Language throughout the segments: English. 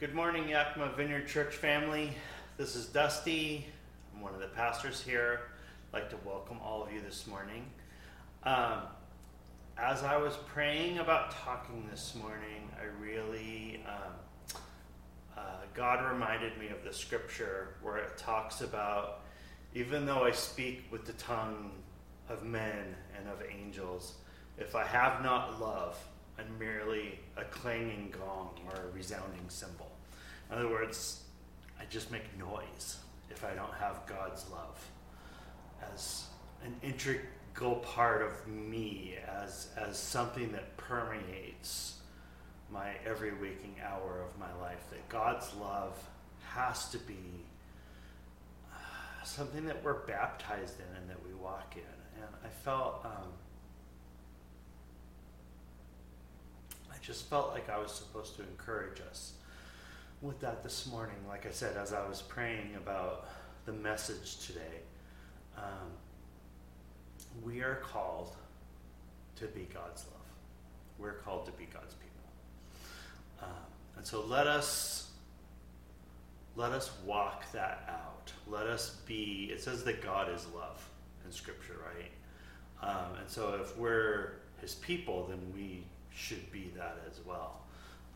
Good morning, Yakima Vineyard Church family. This is Dusty. I'm one of the pastors here. I'd like to welcome all of you this morning. Um, as I was praying about talking this morning, I really, um, uh, God reminded me of the scripture where it talks about even though I speak with the tongue of men and of angels, if I have not love, I'm merely a clanging gong or a resounding cymbal. In other words, I just make noise if I don't have God's love as an integral part of me, as, as something that permeates my every waking hour of my life. That God's love has to be uh, something that we're baptized in and that we walk in. And I felt. Um, I just felt like I was supposed to encourage us with that this morning. Like I said, as I was praying about the message today, um, we are called to be God's love. We're called to be God's people. Um, and so let us let us walk that out. Let us be. It says that God is love in Scripture, right? Um, and so if we're His people, then we should be that as well.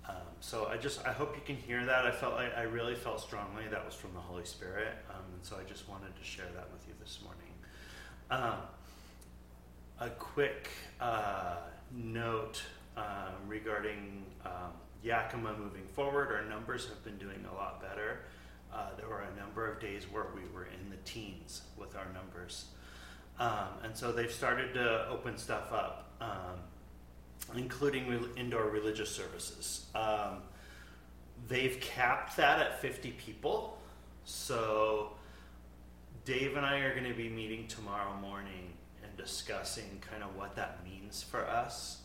Um, so I just I hope you can hear that. I felt I, I really felt strongly that was from the Holy Spirit, um, and so I just wanted to share that with you this morning. Um, a quick uh, note um, regarding um, Yakima moving forward. Our numbers have been doing a lot better. Uh, there were a number of days where we were in the teens with our numbers, um, and so they've started to open stuff up including re- indoor religious services. Um, they've capped that at 50 people. So Dave and I are going to be meeting tomorrow morning and discussing kind of what that means for us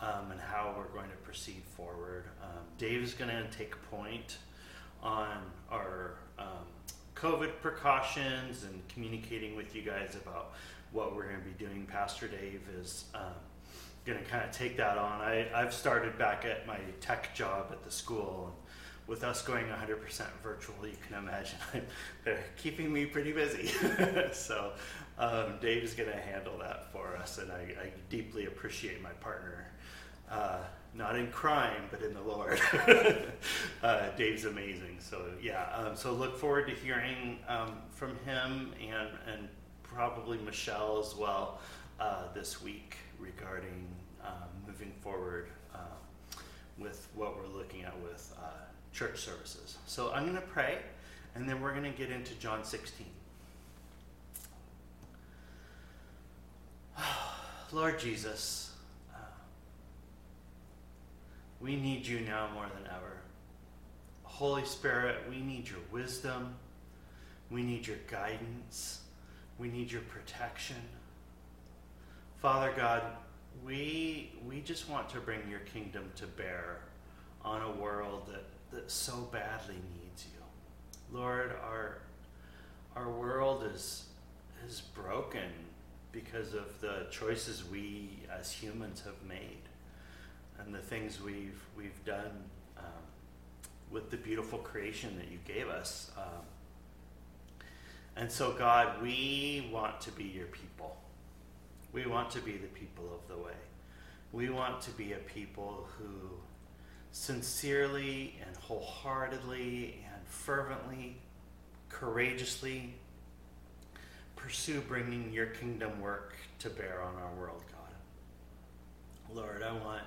um, and how we're going to proceed forward. Um, Dave is going to take point on our um, COVID precautions and communicating with you guys about what we're going to be doing. Pastor Dave is um, going to kind of take that on. I, I've started back at my tech job at the school. And with us going 100% virtual, you can imagine they're keeping me pretty busy. so um, Dave is going to handle that for us, and I, I deeply appreciate my partner. Uh, not in crime, but in the Lord. uh, Dave's amazing. So yeah, um, so look forward to hearing um, from him and and probably Michelle as well uh, this week regarding um, moving forward um, with what we're looking at with uh, church services. So I'm going to pray, and then we're going to get into John 16. Lord Jesus, uh, we need you now more than ever. Holy Spirit, we need your wisdom. We need your guidance. We need your protection. Father God, we we just want to bring your kingdom to bear on a world that, that so badly needs you. Lord, our our world is is broken because of the choices we as humans have made and the things we've we've done um, with the beautiful creation that you gave us. Um, and so, God, we want to be your people. We want to be the people of the way. We want to be a people who sincerely and wholeheartedly and fervently, courageously pursue bringing your kingdom work to bear on our world, God. Lord, I want,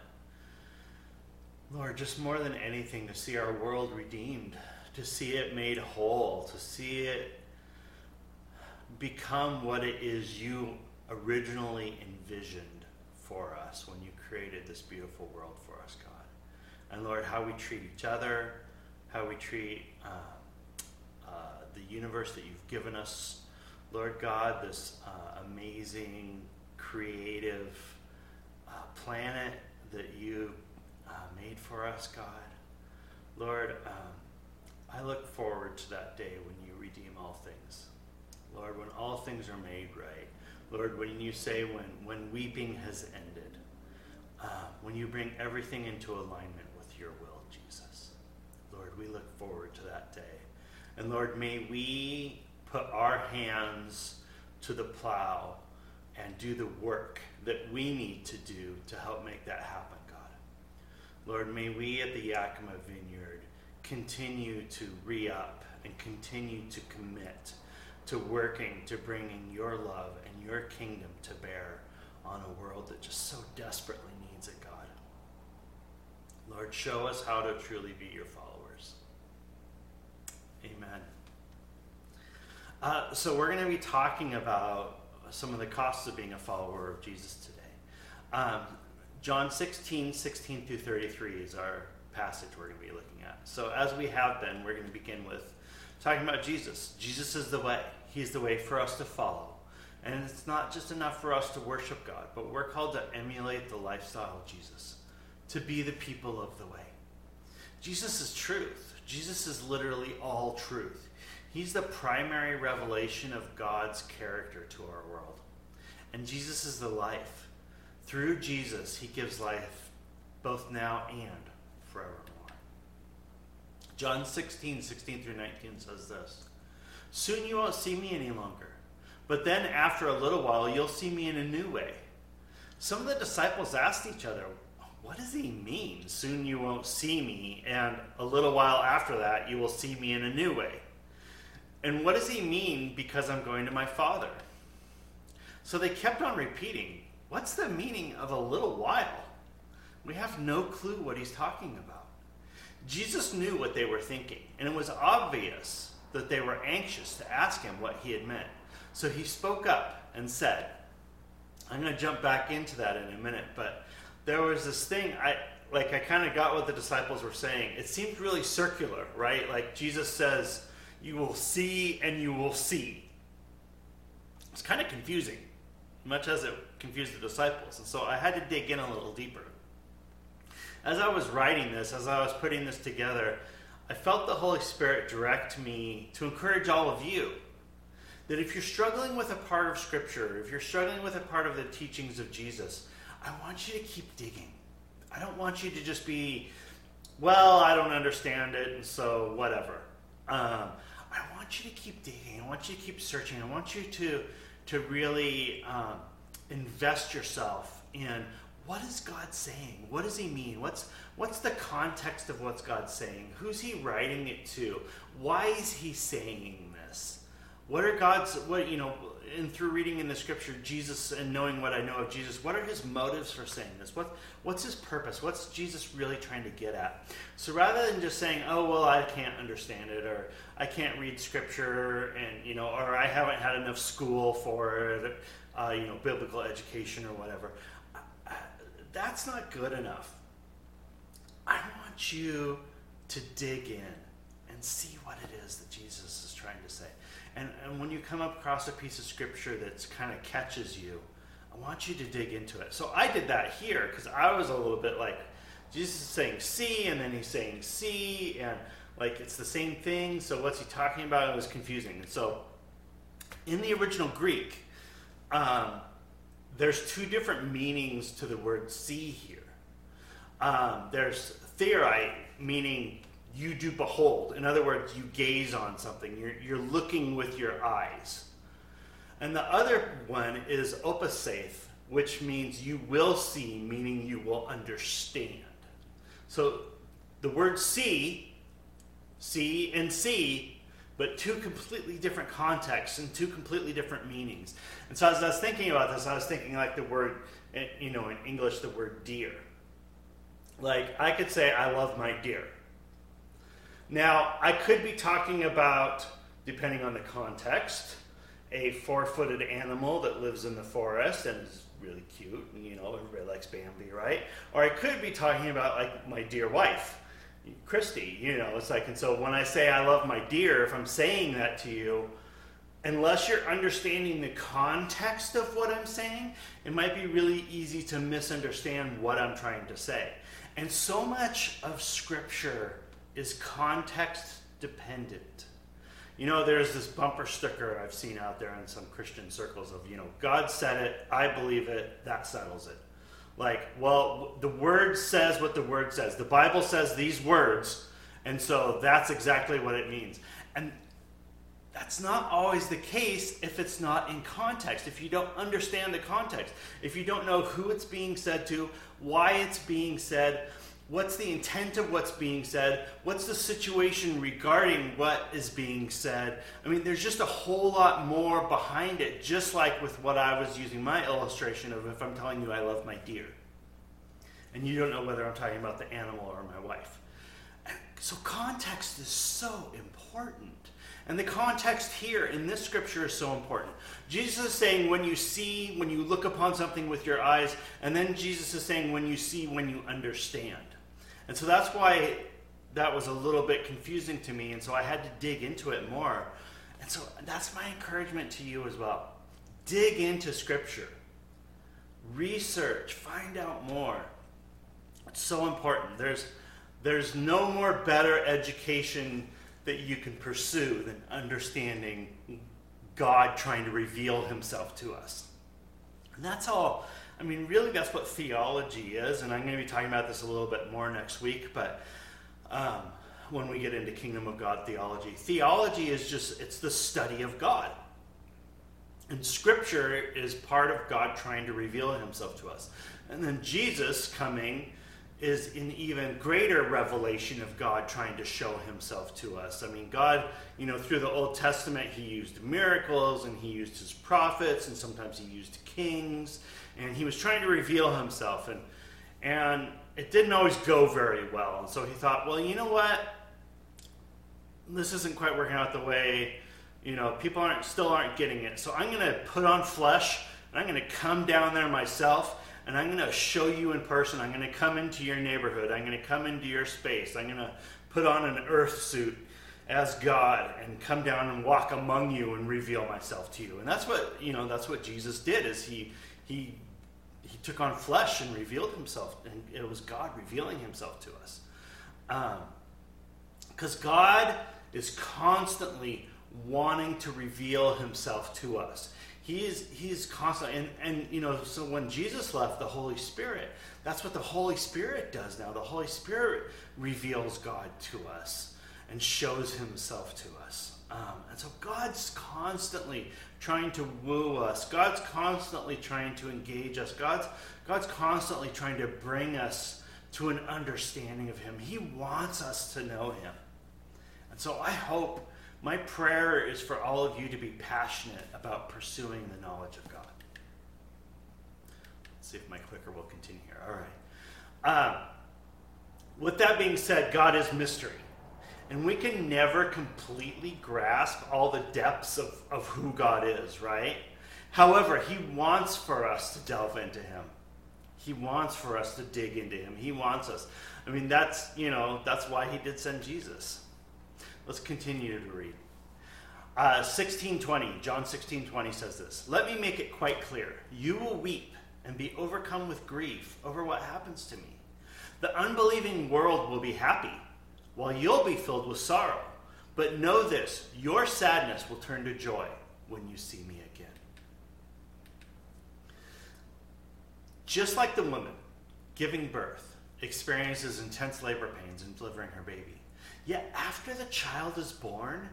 Lord, just more than anything, to see our world redeemed, to see it made whole, to see it become what it is you originally envisioned for us when you created this beautiful world for us, God. And Lord, how we treat each other, how we treat uh, uh, the universe that you've given us, Lord God, this uh, amazing, creative uh, planet that you uh, made for us, God. Lord, um, I look forward to that day when you redeem all things. Lord, when all things are made right Lord, when you say when, when weeping has ended, uh, when you bring everything into alignment with your will, Jesus. Lord, we look forward to that day. And Lord, may we put our hands to the plow and do the work that we need to do to help make that happen, God. Lord, may we at the Yakima Vineyard continue to re up and continue to commit to working to bringing your love and your kingdom to bear on a world that just so desperately needs it, God. Lord, show us how to truly be your followers. Amen. Uh, so, we're going to be talking about some of the costs of being a follower of Jesus today. Um, John 16, 16 through 33 is our passage we're going to be looking at. So, as we have been, we're going to begin with talking about Jesus. Jesus is the way, He's the way for us to follow. And it's not just enough for us to worship God, but we're called to emulate the lifestyle of Jesus, to be the people of the way. Jesus is truth. Jesus is literally all truth. He's the primary revelation of God's character to our world. And Jesus is the life. Through Jesus, he gives life both now and forevermore. John 16, 16 through 19 says this Soon you won't see me any longer, but then after a little while, you'll see me in a new way. Some of the disciples asked each other, What does he mean? Soon you won't see me, and a little while after that, you will see me in a new way. And what does he mean because I'm going to my Father? So they kept on repeating, What's the meaning of a little while? We have no clue what he's talking about. Jesus knew what they were thinking, and it was obvious that they were anxious to ask him what he had meant. So he spoke up and said, I'm going to jump back into that in a minute, but there was this thing I like I kind of got what the disciples were saying. It seemed really circular, right? Like Jesus says, you will see and you will see. It's kind of confusing, much as it confused the disciples. And so I had to dig in a little deeper. As I was writing this, as I was putting this together, I felt the Holy Spirit direct me to encourage all of you that if you're struggling with a part of Scripture, if you're struggling with a part of the teachings of Jesus, I want you to keep digging. I don't want you to just be, well, I don't understand it, and so whatever. Um, I want you to keep digging. I want you to keep searching. I want you to to really um, invest yourself in what is God saying? What does He mean? What's what's the context of what's God saying? Who's He writing it to? Why is He saying this? What are God's what you know? And through reading in the Scripture, Jesus and knowing what I know of Jesus, what are His motives for saying this? What what's His purpose? What's Jesus really trying to get at? So rather than just saying, "Oh well, I can't understand it," or "I can't read Scripture," and you know, or "I haven't had enough school for it," uh, you know, biblical education or whatever, that's not good enough. I want you to dig in and see what it is that Jesus is trying to say. And, and when you come across a piece of scripture that kind of catches you, I want you to dig into it. So I did that here because I was a little bit like, Jesus is saying see, and then he's saying see, and like it's the same thing. So what's he talking about? It was confusing. And so in the original Greek, um, there's two different meanings to the word see here. Um, there's theorite, meaning you do behold. In other words, you gaze on something, you're, you're looking with your eyes. And the other one is opasaith, which means you will see, meaning you will understand. So the word see, see and see, but two completely different contexts and two completely different meanings. And so as I was thinking about this, I was thinking like the word, eh, you know, in English, the word deer. Like I could say, I love my deer. Now, I could be talking about, depending on the context, a four footed animal that lives in the forest and is really cute, and you know, everybody likes Bambi, right? Or I could be talking about, like, my dear wife, Christy, you know, it's like, and so when I say I love my deer, if I'm saying that to you, unless you're understanding the context of what I'm saying, it might be really easy to misunderstand what I'm trying to say. And so much of Scripture is context dependent. You know, there's this bumper sticker I've seen out there in some Christian circles of, you know, God said it, I believe it, that settles it. Like, well, the word says what the word says. The Bible says these words, And so that's exactly what it means. And that's not always the case if it's not in context, if you don't understand the context, if you don't know who it's being said to, why it's being said, what's the intent of what's being said, what's the situation regarding what is being said. I mean, there's just a whole lot more behind it, just like with what I was using my illustration of if I'm telling you I love my deer. And you don't know whether I'm talking about the animal or my wife. So, context is so important. And the context here in this scripture is so important. Jesus is saying, when you see, when you look upon something with your eyes, and then Jesus is saying, when you see, when you understand. And so that's why that was a little bit confusing to me, and so I had to dig into it more. And so that's my encouragement to you as well. Dig into scripture, research, find out more. It's so important. There's, there's no more better education that you can pursue than understanding God trying to reveal himself to us. And that's all. I mean, really, that's what theology is. And I'm going to be talking about this a little bit more next week, but um, when we get into Kingdom of God theology, theology is just, it's the study of God. And Scripture is part of God trying to reveal himself to us. And then Jesus coming is an even greater revelation of God trying to show himself to us. I mean, God, you know, through the Old Testament, he used miracles and he used his prophets and sometimes he used kings and he was trying to reveal himself and and it didn't always go very well. And so he thought, well, you know what? This isn't quite working out the way, you know, people aren't still aren't getting it. So I'm going to put on flesh and I'm going to come down there myself and I'm going to show you in person. I'm going to come into your neighborhood. I'm going to come into your space. I'm going to put on an earth suit as God and come down and walk among you and reveal myself to you. And that's what, you know, that's what Jesus did is he he he took on flesh and revealed himself and it was God revealing himself to us. Because um, God is constantly wanting to reveal himself to us. He's he's constantly and and you know so when Jesus left the Holy Spirit, that's what the Holy Spirit does now. The Holy Spirit reveals God to us and shows Himself to us. Um, and so God's constantly trying to woo us. God's constantly trying to engage us. God's God's constantly trying to bring us to an understanding of Him. He wants us to know Him. And so I hope my prayer is for all of you to be passionate about pursuing the knowledge of God. Let's see if my clicker will continue here. All right. Um, with that being said, God is mystery. And we can never completely grasp all the depths of, of who God is, right? However, He wants for us to delve into Him. He wants for us to dig into Him. He wants us. I mean, that's, you know, that's why He did send Jesus. Let's continue to read. Uh, 1620, John 1620 says this Let me make it quite clear. You will weep and be overcome with grief over what happens to me. The unbelieving world will be happy, while you'll be filled with sorrow. But know this your sadness will turn to joy when you see me again. Just like the woman giving birth experiences intense labor pains in delivering her baby, Yet after the child is born,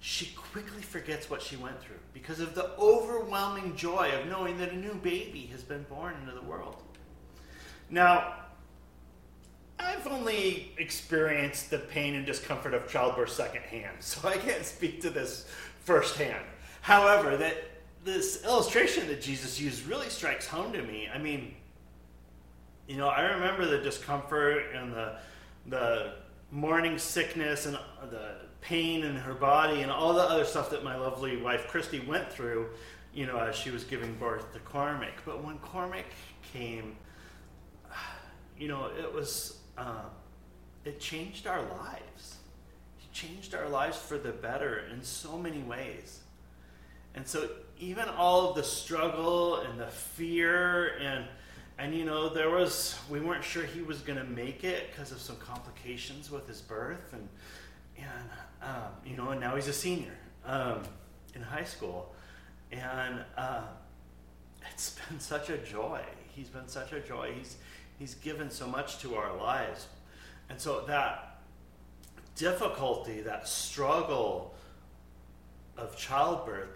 she quickly forgets what she went through because of the overwhelming joy of knowing that a new baby has been born into the world. Now, I've only experienced the pain and discomfort of childbirth secondhand, so I can't speak to this firsthand. However, that this illustration that Jesus used really strikes home to me. I mean, you know, I remember the discomfort and the the morning sickness and the pain in her body and all the other stuff that my lovely wife Christy went through, you know, as she was giving birth to Cormac. But when Cormac came, you know, it was, uh, it changed our lives. It changed our lives for the better in so many ways. And so, even all of the struggle and the fear and and you know there was we weren't sure he was going to make it because of some complications with his birth and and um, you know and now he's a senior um, in high school and uh, it's been such a joy he's been such a joy he's he's given so much to our lives and so that difficulty, that struggle of childbirth,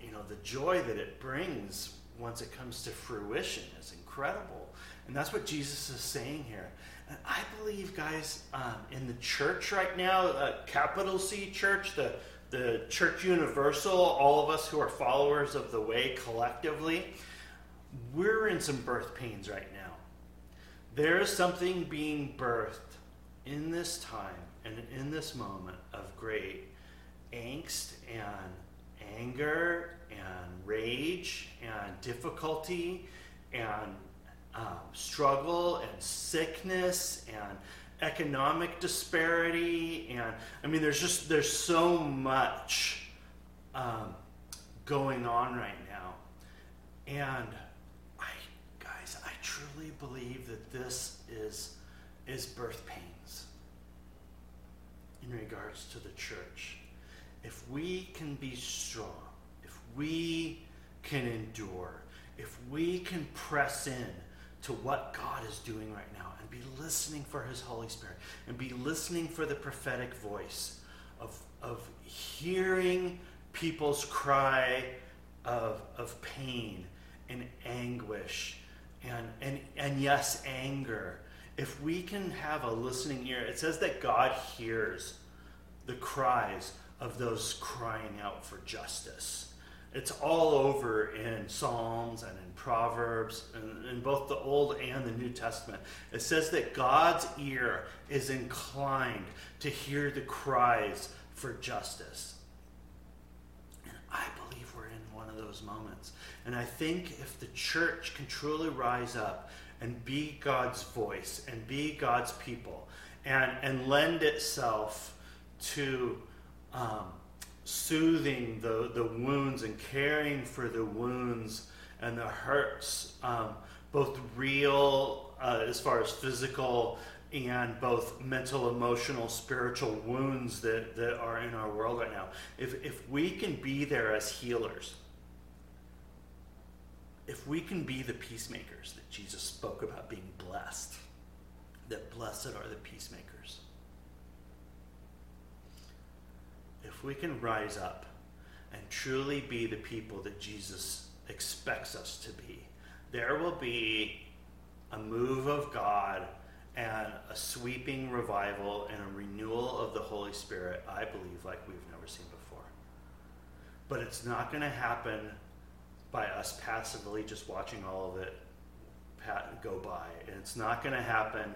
you know, the joy that it brings once it comes to fruition is incredible. And that's what Jesus is saying here. And I believe, guys, um, in the church right now, uh, capital C church, the, the church universal, all of us who are followers of the way collectively, we're in some birth pains right. There is something being birthed in this time and in this moment of great angst and anger and rage and difficulty and um, struggle and sickness and economic disparity and i mean there's just there's so much um, going on right now. And believe that this is is birth pains in regards to the church. If we can be strong if we can endure if we can press in to what God is doing right now and be listening for His Holy Spirit and be listening for the prophetic voice of, of hearing people's cry of, of pain and anguish and, and, and yes, anger. If we can have a listening ear, it says that God hears the cries of those crying out for justice. It's all over in Psalms and in Proverbs, and in both the Old and the New Testament. It says that God's ear is inclined to hear the cries for justice. And I believe we're in one of those moments. And I think if the church can truly rise up and be God's voice and be God's people and, and lend itself to. Um, soothing the, the wounds and caring for the wounds and the hurts, um, both real uh, as far as physical and both mental, emotional, spiritual wounds that, that are in our world right now. If, if we can be there as healers, if we can be the peacemakers that Jesus spoke about being blessed, that blessed are the peacemakers if we can rise up and truly be the people that Jesus expects us to be, there will be a move of God and a sweeping revival and a renewal of the Holy Spirit, I believe, like we've never seen before. But it's not going to happen by us passively just watching all of it go by. And it's not going to happen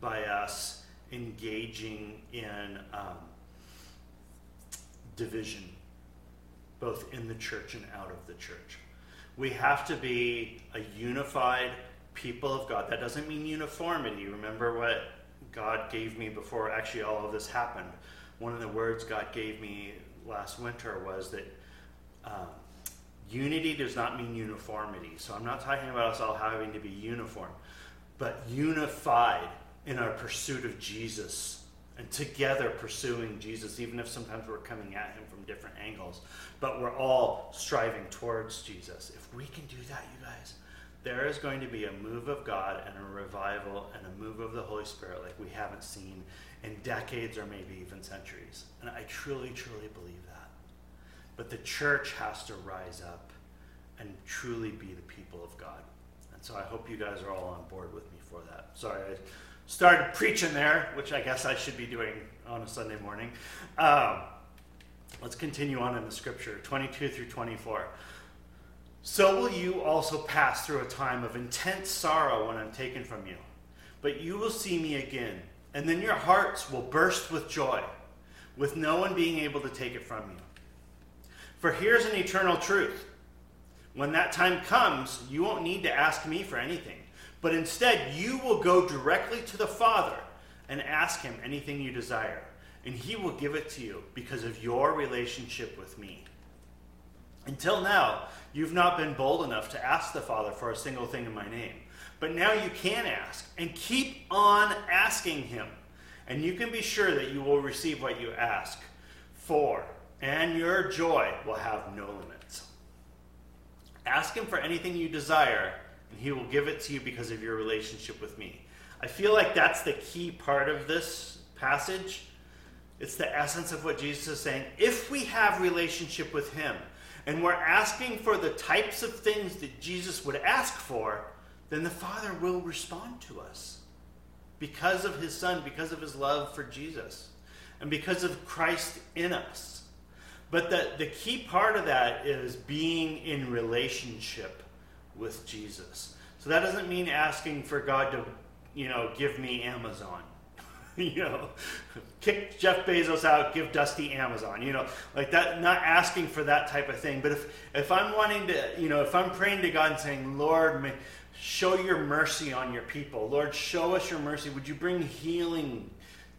by us engaging in um, division, both in the church and out of the church. We have to be a unified people of God. That doesn't mean uniformity. Remember what God gave me before actually all of this happened? One of the words God gave me last winter was that um, unity does not mean uniformity. So I'm not talking about us all having to be uniform, but unified in our pursuit of Jesus and together pursuing Jesus, even if sometimes we're coming at him from different angles. But we're all striving towards Jesus. If we can do that, you guys, there is going to be a move of God and a revival and a move of the Holy Spirit like we haven't seen in decades or maybe even centuries. And I truly, truly believe that. But the church has to rise up and truly be the people of God. And so I hope you guys are all on board with me for that. Sorry, I started preaching there, which I guess I should be doing on a Sunday morning. Um, let's continue on in the scripture 22 through 24. So will you also pass through a time of intense sorrow when I'm taken from you. But you will see me again, and then your hearts will burst with joy, with no one being able to take it from you. For here's an eternal truth. When that time comes, you won't need to ask me for anything. But instead, you will go directly to the Father and ask him anything you desire, and he will give it to you because of your relationship with me. Until now, you've not been bold enough to ask the Father for a single thing in my name. But now you can ask, and keep on asking him, and you can be sure that you will receive what you ask for, and your joy will have no limits. Ask him for anything you desire and he will give it to you because of your relationship with me. I feel like that's the key part of this passage It's the essence of what Jesus is saying. If we have relationship with him and we're asking for the types of things that Jesus would ask for, then the Father will respond to us because of his Son, because of his love for Jesus, and because of Christ in us. But the, the key part of that is being in relationship with Jesus. So that doesn't mean asking for God to, you know, give me Amazon. you know, kick Jeff Bezos out, give Dusty Amazon. You know, like that. Not asking for that type of thing. But if if I'm wanting to, you know, if I'm praying to God and saying, Lord, may, show your mercy on your people. Lord, show us your mercy. Would you bring healing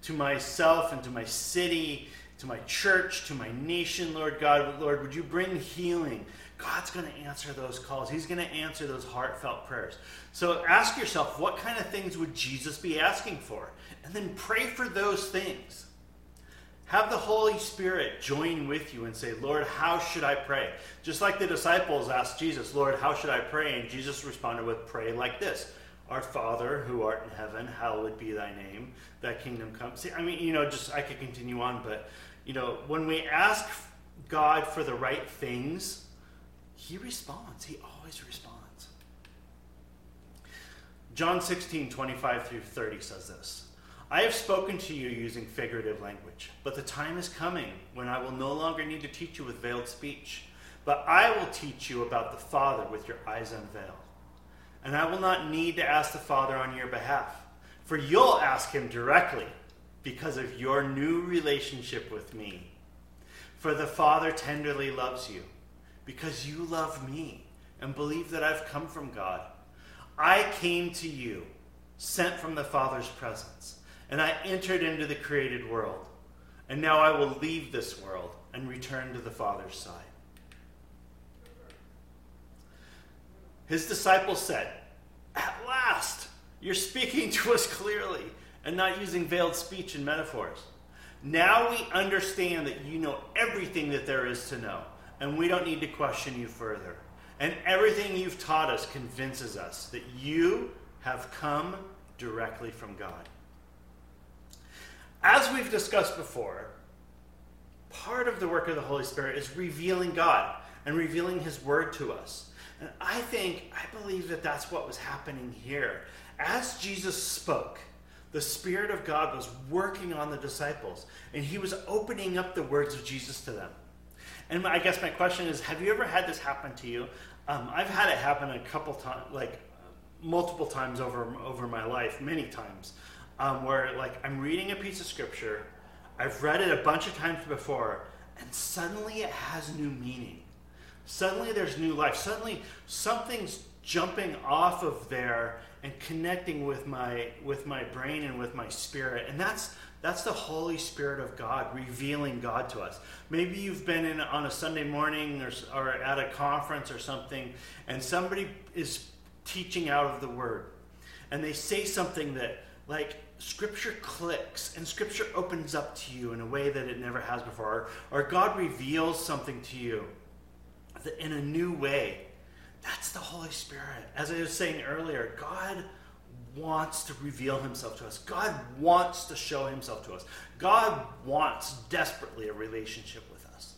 to myself and to my city, to my church, to my nation, Lord God? Lord, would you bring healing? God's going to answer those calls. He's going to answer those heartfelt prayers. So ask yourself, what kind of things would Jesus be asking for? And then pray for those things. Have the Holy Spirit join with you and say, Lord, how should I pray? Just like the disciples asked Jesus, Lord, how should I pray? And Jesus responded with, Pray like this Our Father, who art in heaven, hallowed be thy name, thy kingdom come. See, I mean, you know, just I could continue on, but, you know, when we ask God for the right things, he responds. He always responds. John 16, 25 through 30 says this. I have spoken to you using figurative language, but the time is coming when I will no longer need to teach you with veiled speech, but I will teach you about the Father with your eyes unveiled. And I will not need to ask the Father on your behalf, for you'll ask him directly because of your new relationship with me. For the Father tenderly loves you because you love me and believe that I've come from God. I came to you, sent from the Father's presence and I entered into the created world. And now I will leave this world and return to the Father's side. His disciples said, At last, you're speaking to us clearly and not using veiled speech and metaphors. Now we understand that you know everything that there is to know, and we don't need to question you further. And everything you've taught us convinces us that you have come directly from God. As we've discussed before, part of the work of the Holy Spirit is revealing God and revealing His Word to us. And I think, I believe that that's what was happening here. As Jesus spoke, the Spirit of God was working on the disciples, and He was opening up the words of Jesus to them. And I guess my question is have you ever had this happen to you? Um, I've had it happen a couple times, like multiple times over, over my life, many times um, where like I'm reading a piece of scripture, I've read it a bunch of times before, and suddenly it has new meaning. Suddenly there's new life. Suddenly something's jumping off of there and connecting with my with my brain and with my spirit, and that's that's the Holy Spirit of God revealing God to us. Maybe you've been in on a Sunday morning or, or at a conference or something, and somebody is teaching out of the Word, and they say something that like scripture clicks and scripture opens up to you in a way that it never has before. Or, or god reveals something to you in a new way that's the holy spirit. As i was saying earlier god wants to reveal himself to us. God wants to show himself to us. God wants desperately a relationship with us.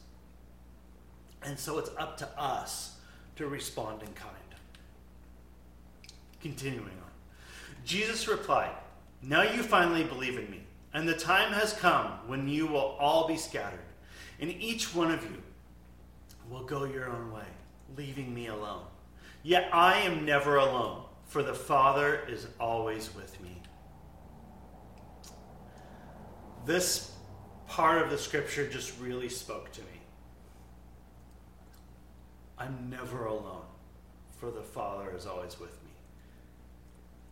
And so it's up to us to respond in kind. Continuing on. Jesus replied now you finally believe in me, and the time has come when you will all be scattered, and each one of you will go your own way, leaving me alone. Yet I am never alone, for the Father is always with me. This part of the scripture just really spoke to me. I'm never alone, for the Father is always with me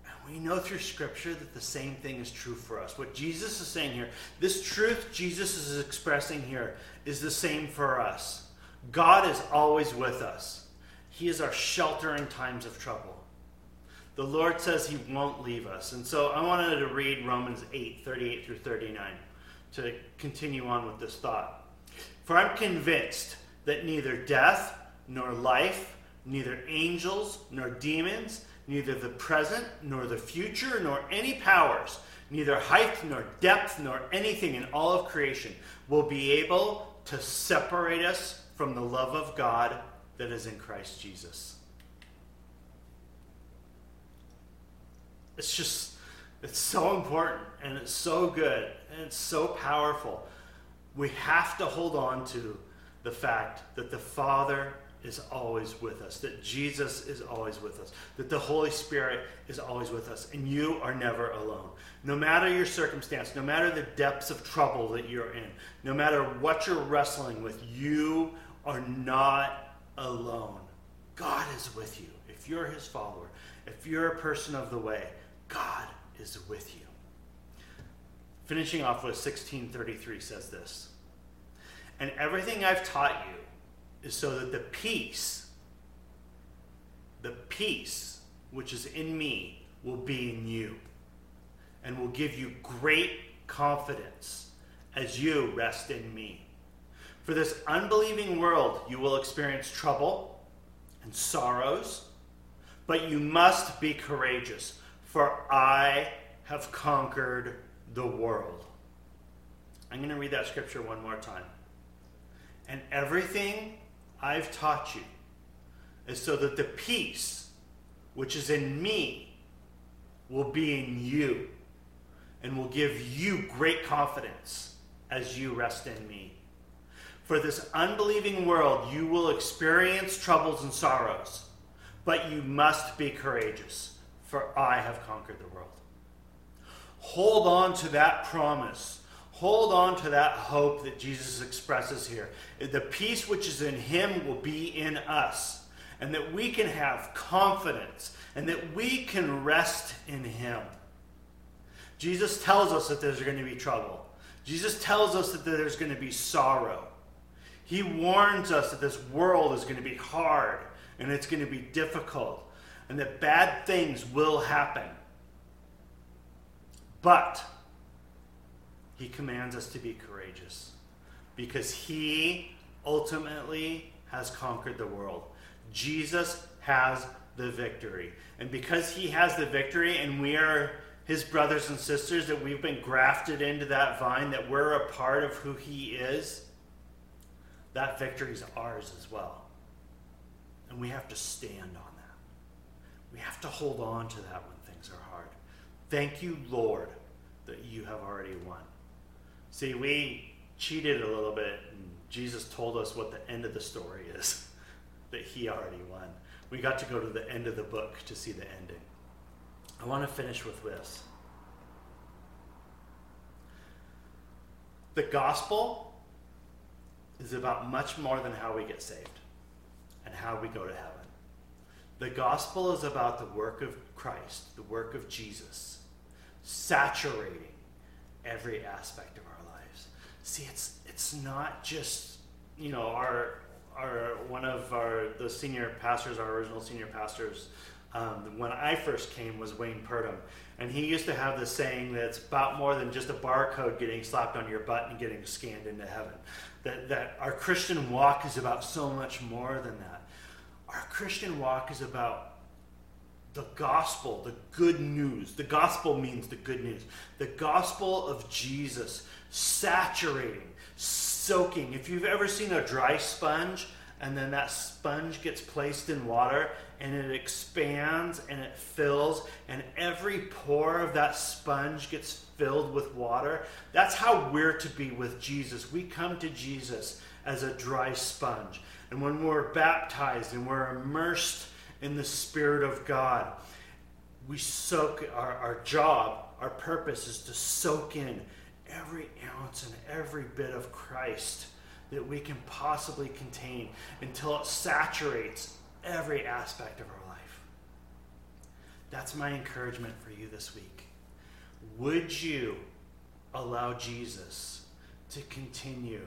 And we know through Scripture that the same thing is true for us. What Jesus is saying here, this truth Jesus is expressing here, is the same for us. God is always with us, He is our shelter in times of trouble. The Lord says He won't leave us. And so I wanted to read Romans 8 38 through 39 to continue on with this thought. For I'm convinced that neither death nor life, neither angels nor demons, neither the present, nor the future, nor any powers, neither height nor depth nor anything in all of creation will be able to separate us from the love of God that is in Christ Jesus. It's just, it's so important and it's so good and it's so powerful. We have to hold on to the fact that the Father is always with us, that Jesus is always with us, that the Holy Spirit is always with us, and you are never alone. No matter your circumstance, no matter the depths of trouble that you're in, no matter what you're wrestling with, you are not alone. God is with you. If you're his follower, if you're a person of the way, God is with you. Finishing off with 1633 says this And everything I've taught you is so that the peace, the peace which is in me, will be in you and will give you great confidence as you rest in me. For this unbelieving world, you will experience trouble and sorrows, but you must be courageous, for I have conquered the world. I'm going to read that scripture one more time. And everything I've taught you is so that the peace which is in me will be in you and will give you great confidence as you rest in me. For this unbelieving world, you will experience troubles and sorrows, but you must be courageous, for I have conquered the world. Hold on to that promise Hold on to that hope that Jesus expresses here. The peace which is in him will be in us, and that we can have confidence, and that we can rest in him. Jesus tells us that there's going to be trouble. Jesus tells us that there's going to be sorrow. He warns us that this world is going to be hard and it's going to be difficult and that bad things will happen. But he commands us to be courageous because he ultimately has conquered the world. Jesus has the victory. And because he has the victory and we are his brothers and sisters, that we've been grafted into that vine, that we're a part of who he is, that victory is ours as well. And we have to stand on that. We have to hold on to that when things are hard. Thank you, Lord, that you have already won. See, we cheated a little bit, and Jesus told us what the end of the story is that he already won. We got to go to the end of the book to see the ending. I want to finish with this. The gospel is about much more than how we get saved and how we go to heaven. The gospel is about the work of Christ, the work of Jesus, saturating every aspect of our lives. see it's it's not just you know our our one of our the senior pastors our original senior pastors um, when I first came was Wayne Purdom and he used to have this saying that it's about more than just a barcode getting slapped on your butt and getting scanned into heaven that that our Christian walk is about so much more than that our Christian walk is about the gospel, the good news. The gospel means the good news. The gospel of Jesus saturating, soaking. If you've ever seen a dry sponge and then that sponge gets placed in water and it expands and it fills, and every pore of that sponge gets filled with water, that's how we're to be with Jesus. We come to Jesus as a dry sponge. And when we're baptized and we're immersed in the Spirit of God, we soak our, our job, our purpose is to soak in every ounce and every bit of Christ that we can possibly contain until it saturates every aspect of our life. That's my encouragement for you this week. Would you allow Jesus to continue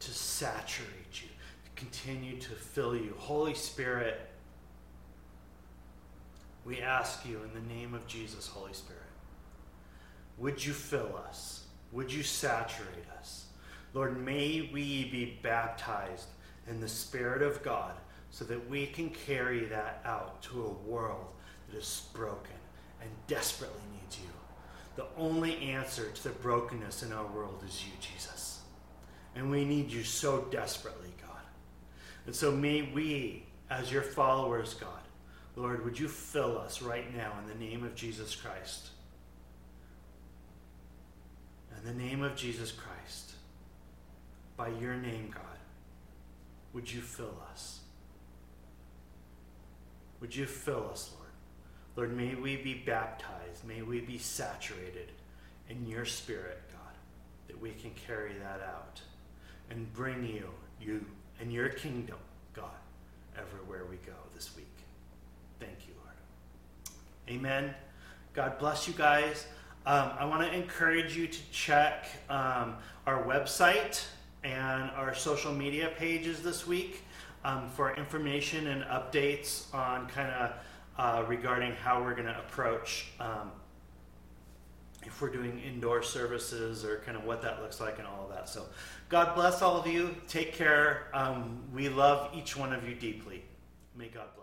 to saturate you, to continue to fill you? Holy Spirit, we ask you in the name of Jesus, Holy Spirit, would you fill us? Would you saturate us? Lord, may we be baptized in the Spirit of God so that we can carry that out to a world that is broken and desperately needs you. the only answer to the brokenness in our world is you, Jesus. And we need you so desperately, God. And so may we, as your followers, God, Lord, would you fill us right now in the name of Jesus Christ? In the name of Jesus Christ, by your name, God, would you fill us? Would you fill us, Lord? Lord, may we be baptized. May we be saturated in your spirit, God, that we can carry that out and bring you, you and your kingdom, God, everywhere we go this week. Thank you, Lord. Amen. God bless you guys. Um, I want to encourage you to check um, our website and our social media pages this week um, for information and updates on kind of uh, regarding how we're going to approach um, if we're doing indoor services or kind of what that looks like and all of that. So, God bless all of you. Take care. Um, we love each one of you deeply. May God bless.